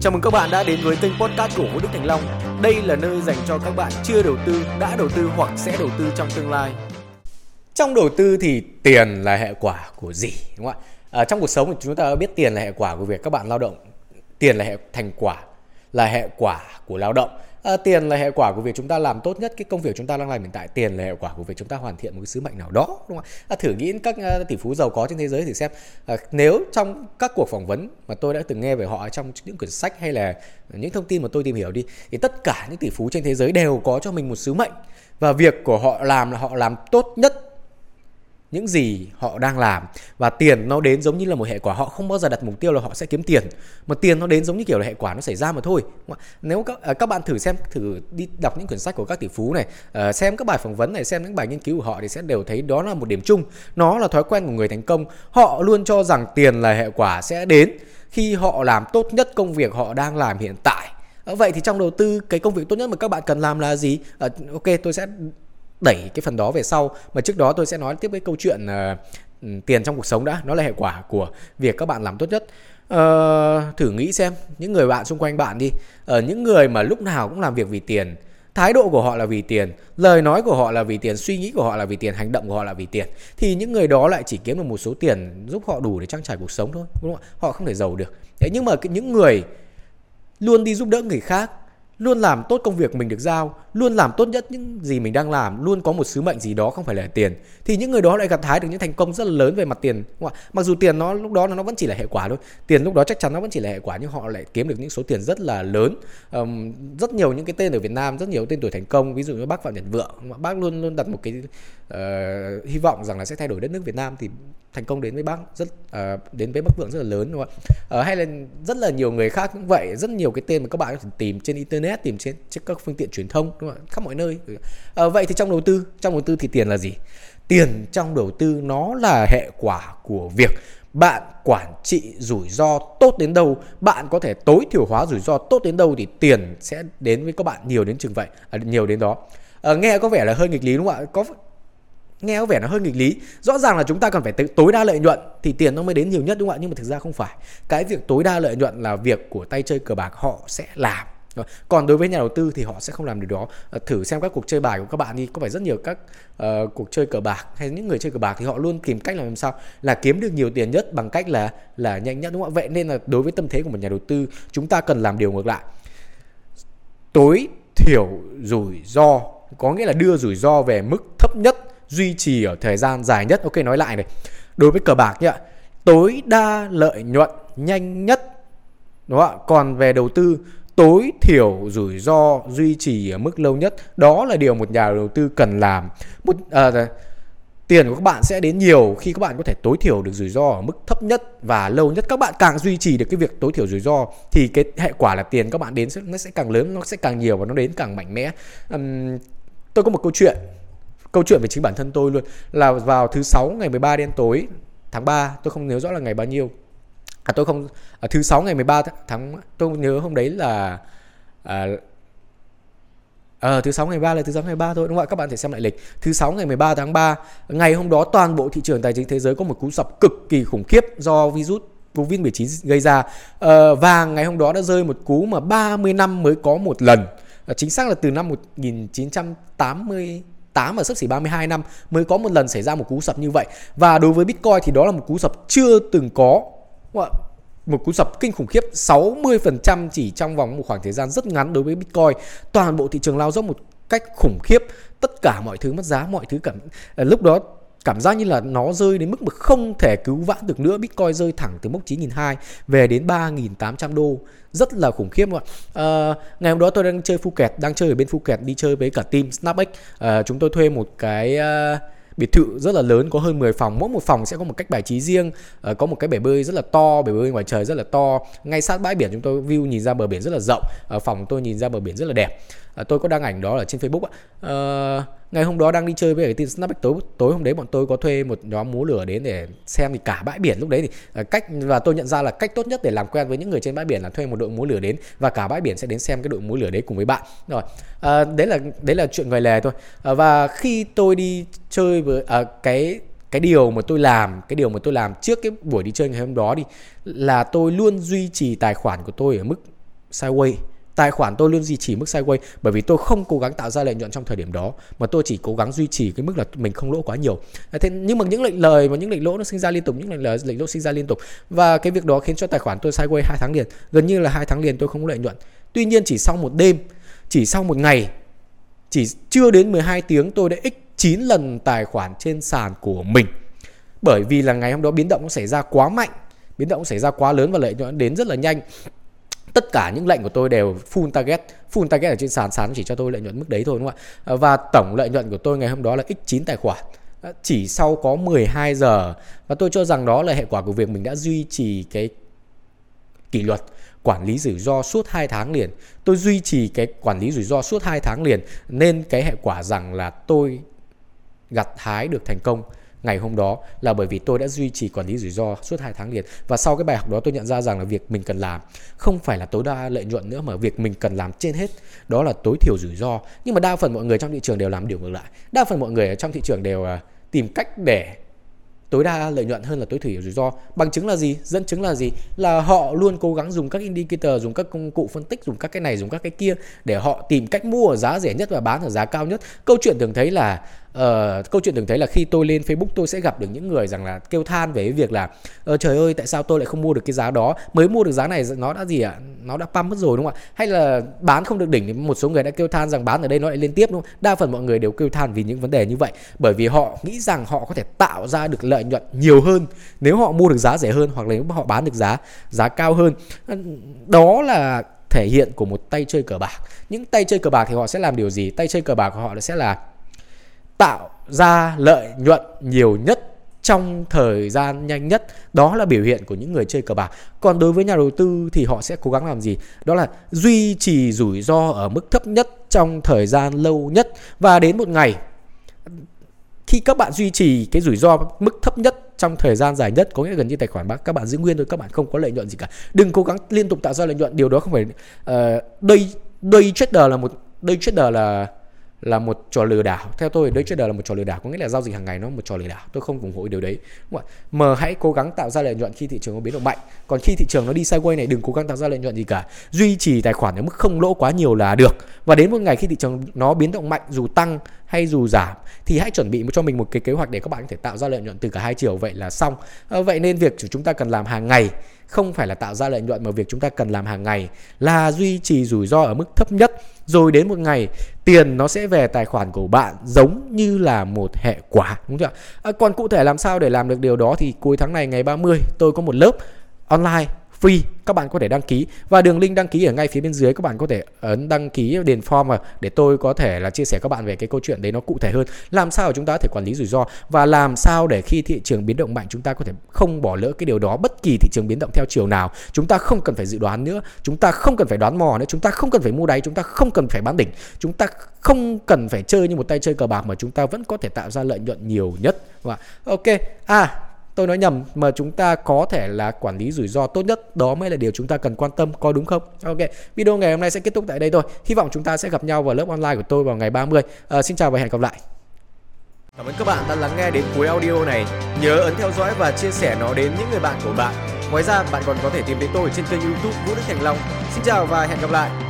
Chào mừng các bạn đã đến với kênh podcast của Vũ Đức Thành Long. Đây là nơi dành cho các bạn chưa đầu tư, đã đầu tư hoặc sẽ đầu tư trong tương lai. Trong đầu tư thì tiền là hệ quả của gì đúng không ạ? À, trong cuộc sống thì chúng ta biết tiền là hệ quả của việc các bạn lao động, tiền là hệ thành quả là hệ quả của lao động à, tiền là hệ quả của việc chúng ta làm tốt nhất cái công việc chúng ta đang làm hiện tại. Tiền là hệ quả của việc chúng ta hoàn thiện một cái sứ mệnh nào đó đúng không ạ? À, thử nghĩ các ờ, tỷ phú giàu có trên thế giới thì xem. À, nếu trong các cuộc phỏng vấn mà tôi đã từng nghe về họ trong những quyển sách hay là những thông tin mà tôi tìm hiểu đi thì tất cả những tỷ phú trên thế giới đều có cho mình một sứ mệnh. Và việc của họ làm là họ làm tốt nhất những gì họ đang làm. Và tiền nó đến giống như là một hệ quả họ không bao giờ đặt mục tiêu là họ sẽ kiếm tiền. Mà tiền nó đến giống như kiểu là hệ quả nó xảy ra mà thôi. Nếu các, à, các bạn thử xem thử đi đọc những quyển sách của các tỷ phú này ờ, xem các bài phỏng vấn này xem những bài nghiên cứu của họ thì sẽ đều thấy đó là một điểm chung. Nó là thói quen của người thành công. Họ luôn cho rằng tiền là hệ quả sẽ đến khi họ làm tốt nhất công việc họ đang làm hiện tại. Ờ, vậy thì trong đầu tư cái công việc tốt nhất mà các bạn cần làm là gì? À, ok tôi sẽ đẩy cái phần đó về sau. Mà trước đó tôi sẽ nói tiếp cái câu chuyện uh, tiền trong cuộc sống đã nó là hệ quả của việc các bạn làm tốt nhất. Uh, thử nghĩ xem những người bạn xung quanh bạn đi ở uh, những người mà lúc nào cũng làm việc vì tiền thái độ của họ là vì tiền lời nói của họ là vì tiền suy nghĩ của họ là vì tiền hành động của họ là vì tiền thì những người đó lại chỉ kiếm được một số tiền giúp họ đủ để trang trải cuộc sống thôi đúng không họ không thể giàu được. Thế nhưng mà những người luôn đi giúp đỡ người khác luôn làm tốt công việc mình được giao, luôn làm tốt nhất những gì mình đang làm, luôn có một sứ mệnh gì đó không phải là tiền. Thì những người đó lại gặt hái được những thành công rất là lớn về mặt tiền. Mặc dù tiền nó lúc đó nó vẫn chỉ là hệ quả thôi. Tiền lúc đó chắc chắn nó vẫn chỉ là hệ quả nhưng họ lại kiếm được những số tiền rất là lớn. Um, rất nhiều những cái tên ở Việt Nam, rất nhiều tên tuổi thành công, ví dụ như bác Phạm Nhật Vượng, bác luôn luôn đặt một cái uh, hy vọng rằng là sẽ thay đổi đất nước Việt Nam thì thành công đến với bác rất uh, đến với Bắc Vượng rất là lớn đúng không ạ? Uh, hay là rất là nhiều người khác cũng vậy, rất nhiều cái tên mà các bạn có thể tìm trên internet, tìm trên, trên các phương tiện truyền thông đúng không ạ? khắp mọi nơi. Uh, vậy thì trong đầu tư, trong đầu tư thì tiền là gì? Tiền trong đầu tư nó là hệ quả của việc bạn quản trị rủi ro tốt đến đâu, bạn có thể tối thiểu hóa rủi ro tốt đến đâu thì tiền sẽ đến với các bạn nhiều đến chừng vậy, à, nhiều đến đó. À, nghe có vẻ là hơi nghịch lý đúng không ạ? Có nghe có vẻ nó hơi nghịch lý. Rõ ràng là chúng ta cần phải tối đa lợi nhuận thì tiền nó mới đến nhiều nhất đúng không ạ? Nhưng mà thực ra không phải. Cái việc tối đa lợi nhuận là việc của tay chơi cờ bạc họ sẽ làm. Còn đối với nhà đầu tư thì họ sẽ không làm điều đó. Ờ, thử xem các cuộc chơi bài của các bạn đi. Có phải rất nhiều các uh, cuộc chơi cờ bạc hay những người chơi cờ bạc thì họ luôn tìm cách làm sao là kiếm được nhiều tiền nhất bằng cách là là nhanh nhất đúng không ạ? Vậy nên là đối với tâm thế của một nhà đầu tư chúng ta cần làm điều ngược lại. Tối thiểu rủi ro có nghĩa là đưa rủi ro về mức thấp nhất duy trì ở thời gian dài nhất. Ok nói lại này. Đối với cờ bạc nhá tối đa lợi nhuận nhanh nhất đúng không ạ? Còn về đầu tư tối thiểu rủi ro duy trì ở mức lâu nhất. Đó là điều một nhà đầu tư cần làm. Một à, à tiền của các bạn sẽ đến nhiều khi các bạn có thể tối thiểu được rủi ro ở mức thấp nhất và lâu nhất. Các bạn càng duy trì được cái việc tối thiểu rủi ro thì cái hệ quả là tiền các bạn đến nó sẽ càng lớn nó sẽ càng nhiều và nó đến càng mạnh mẽ. Um, tôi có một câu chuyện câu chuyện về chính bản thân tôi luôn là vào thứ sáu ngày 13 đêm tối tháng 3 tôi không nhớ rõ là ngày bao nhiêu à tôi không à, thứ sáu ngày 13 tháng tôi nhớ hôm đấy là à, À, thứ sáu ngày 3 là thứ sáu ngày 3 thôi đúng không ạ? Các bạn thể xem lại lịch. Thứ sáu ngày 13 tháng 3, ngày hôm đó toàn bộ thị trường tài chính thế giới có một cú sập cực kỳ khủng khiếp do virus Covid-19 gây ra. À, và ngày hôm đó đã rơi một cú mà 30 năm mới có một lần. À, chính xác là từ năm 1980 8 và sấp xỉ 32 năm mới có một lần xảy ra một cú sập như vậy. Và đối với Bitcoin thì đó là một cú sập chưa từng có. Một cú sập kinh khủng khiếp 60% chỉ trong vòng một khoảng thời gian rất ngắn đối với Bitcoin. Toàn bộ thị trường lao dốc một cách khủng khiếp. Tất cả mọi thứ mất giá, mọi thứ cảm lúc đó cảm giác như là nó rơi đến mức mà không thể cứu vãn được nữa. Bitcoin rơi thẳng từ mốc 9.200 về đến 3.800 đô. Rất là khủng khiếp mọi à, ờ, ngày hôm đó tôi đang chơi Phuket đang chơi ở bên Phuket đi chơi với cả team SnapX à, ờ, chúng tôi thuê một cái uh, biệt thự rất là lớn có hơn 10 phòng. Mỗi một phòng sẽ có một cách bài trí riêng. À, có một cái bể bơi rất là to bể bơi ngoài trời rất là to. Ngay sát bãi biển chúng tôi view nhìn ra bờ biển rất là rộng. À, phòng tôi nhìn ra bờ biển rất là đẹp. À, tôi có đăng ảnh đó ở trên Facebook à, ngày hôm đó đang đi chơi với cái team Snapback tối tối hôm đấy bọn tôi có thuê một nhóm múa lửa đến để xem thì cả bãi biển lúc đấy thì à, cách và tôi nhận ra là cách tốt nhất để làm quen với những người trên bãi biển là thuê một đội múa lửa đến và cả bãi biển sẽ đến xem cái đội múa lửa đấy cùng với bạn. Rồi à, đấy là đấy là chuyện ngoài lề thôi. À, và khi tôi đi chơi với à, cái cái điều mà tôi làm cái điều mà tôi làm trước cái buổi đi chơi ngày hôm đó đi là tôi luôn duy trì tài khoản của tôi ở mức sideways tài khoản tôi luôn duy trì mức sideways bởi vì tôi không cố gắng tạo ra lợi nhuận trong thời điểm đó, mà tôi chỉ cố gắng duy trì cái mức là mình không lỗ quá nhiều. À, thế nhưng mà những lệnh lời và những lệnh lỗ nó sinh ra liên tục, những lệnh lời, lệnh lỗ sinh ra liên tục, và cái việc đó khiến cho tài khoản tôi sideways hai tháng liền, gần như là hai tháng liền tôi không có lợi nhuận. Tuy nhiên chỉ sau một đêm, chỉ sau một ngày, chỉ chưa đến 12 tiếng tôi đã x 9 lần tài khoản trên sàn của mình. Bởi vì là ngày hôm đó biến động nó xảy ra quá mạnh, biến động xảy ra quá lớn và lợi nhuận đến rất là nhanh tất cả những lệnh của tôi đều full target full target ở trên sàn sàn chỉ cho tôi lợi nhuận mức đấy thôi, đúng không ạ? Và tổng lợi nhuận của tôi ngày hôm đó là x9 tài khoản. Chỉ sau có 12 giờ. Và tôi cho rằng đó là hệ quả của việc mình đã duy trì cái kỷ luật quản lý rủi ro suốt 2 tháng liền. Tôi duy trì cái quản lý rủi ro suốt 2 tháng liền, nên cái hệ quả rằng là tôi gặt hái được thành công ngày hôm đó là bởi vì tôi đã duy trì quản lý rủi ro suốt 2 tháng liền. Và sau cái bài học đó tôi nhận ra rằng là việc mình cần làm không phải là tối đa lợi nhuận nữa, mà việc mình cần làm trên hết, đó là tối thiểu rủi ro. Nhưng mà đa phần mọi người trong thị trường đều làm điều ngược lại. Đa phần mọi người ở trong thị trường đều à, tìm cách để tối đa lợi nhuận hơn là tối thiểu rủi ro. Bằng chứng là gì? Dẫn chứng là gì? Là họ luôn cố gắng dùng các indicator, dùng các công cụ phân tích, dùng các cái này, dùng các cái kia để họ tìm cách mua ở giá rẻ nhất và bán ở giá cao nhất. Câu chuyện thường thấy là uh, câu chuyện thường thấy là khi tôi lên Facebook tôi sẽ gặp được những người rằng là kêu than về cái việc là ờ, trời ơi tại sao tôi lại không mua được cái giá đó? Mới mua được giá này nó đã gì ạ? À? nó đã pump mất rồi đúng không ạ? Hay là bán không được đỉnh thì một số người đã kêu than rằng bán ở đây nó lại lên tiếp đúng không? Đa phần mọi người đều kêu than vì những vấn đề như vậy. Bởi vì họ nghĩ rằng họ có thể tạo ra được lợi nhuận nhiều hơn nếu họ mua được giá rẻ hơn hoặc là nếu họ bán được giá giá cao hơn. Ờ, đó là thể hiện của một tay chơi cờ bạc. Những tay chơi cờ bạc thì họ sẽ làm điều gì? Tay chơi cờ bạc của họ sẽ là tạo ra lợi nhuận nhiều nhất trong thời gian nhanh nhất. Đó là biểu hiện của những người chơi cờ bạc. Còn đối với nhà đầu tư thì họ sẽ cố gắng làm gì? Đó là duy trì rủi ro ở mức thấp nhất trong thời gian lâu nhất. Và đến một ngày khi các bạn duy trì cái rủi ro mức thấp nhất trong thời gian dài nhất có nghĩa gần như tài khoản bác các bạn giữ nguyên thôi các bạn không có lợi nhuận gì cả. Đừng cố gắng liên tục tạo ra lợi nhuận. Điều đó không phải uh, đây đây trader là một đây trader là là một trò lừa đảo. Theo tôi đấy trader là một trò lừa đảo có nghĩa là giao dịch hàng ngày nó một trò lừa đảo. Tôi không ủng hộ điều đấy. Mà hãy cố gắng tạo ra lợi nhuận khi thị trường có biến động mạnh. Còn khi thị trường nó đi sideways này đừng cố gắng tạo ra lợi nhuận gì cả. Duy trì tài khoản ở mức không lỗ quá nhiều là được. Và đến một ngày khi thị trường nó biến động mạnh dù tăng hay dù giảm thì hãy chuẩn bị cho mình một cái kế hoạch để các bạn có thể tạo ra lợi nhuận từ cả hai chiều. Vậy là xong. À, vậy nên việc chúng ta cần làm hàng ngày không phải là tạo ra lợi nhuận mà việc chúng ta cần làm hàng ngày là duy trì rủi ro ở mức thấp nhất. Rồi đến một ngày tiền nó sẽ về tài khoản của bạn giống như là một hệ quả đúng không ạ? À, còn cụ thể làm sao để làm được điều đó thì cuối tháng này ngày 30 tôi có một lớp online free, các bạn có thể đăng ký. Và đường link đăng ký ở ngay phía bên dưới, các bạn có thể ấn đăng ký điền form để tôi có thể là chia sẻ các bạn về cái câu chuyện đấy nó cụ thể hơn. Làm sao chúng ta có thể quản lý rủi ro? Và làm sao để khi thị trường biến động mạnh, chúng ta có thể không bỏ lỡ cái điều đó? Bất kỳ thị trường biến động theo chiều nào, chúng ta không cần phải dự đoán nữa. Chúng ta không cần phải đoán mò nữa. Chúng ta không cần phải mua đáy. Chúng ta không cần phải bán đỉnh. Chúng ta không cần phải chơi như một tay chơi cờ bạc mà chúng ta vẫn có thể tạo ra lợi nhuận nhiều nhất. Vâng ok. À tôi nói nhầm mà chúng ta có thể là quản lý rủi ro tốt nhất đó mới là điều chúng ta cần quan tâm có đúng không ok video ngày hôm nay sẽ kết thúc tại đây thôi hy vọng chúng ta sẽ gặp nhau vào lớp online của tôi vào ngày 30 à, ờ, xin chào và hẹn gặp lại Cảm ơn các bạn đã lắng nghe đến cuối audio này. Nhớ ấn theo dõi và chia sẻ nó đến những người bạn của bạn. Ngoài ra, bạn còn có thể tìm đến tôi trên kênh YouTube Vũ Đức Thành Long. Xin chào và hẹn gặp lại.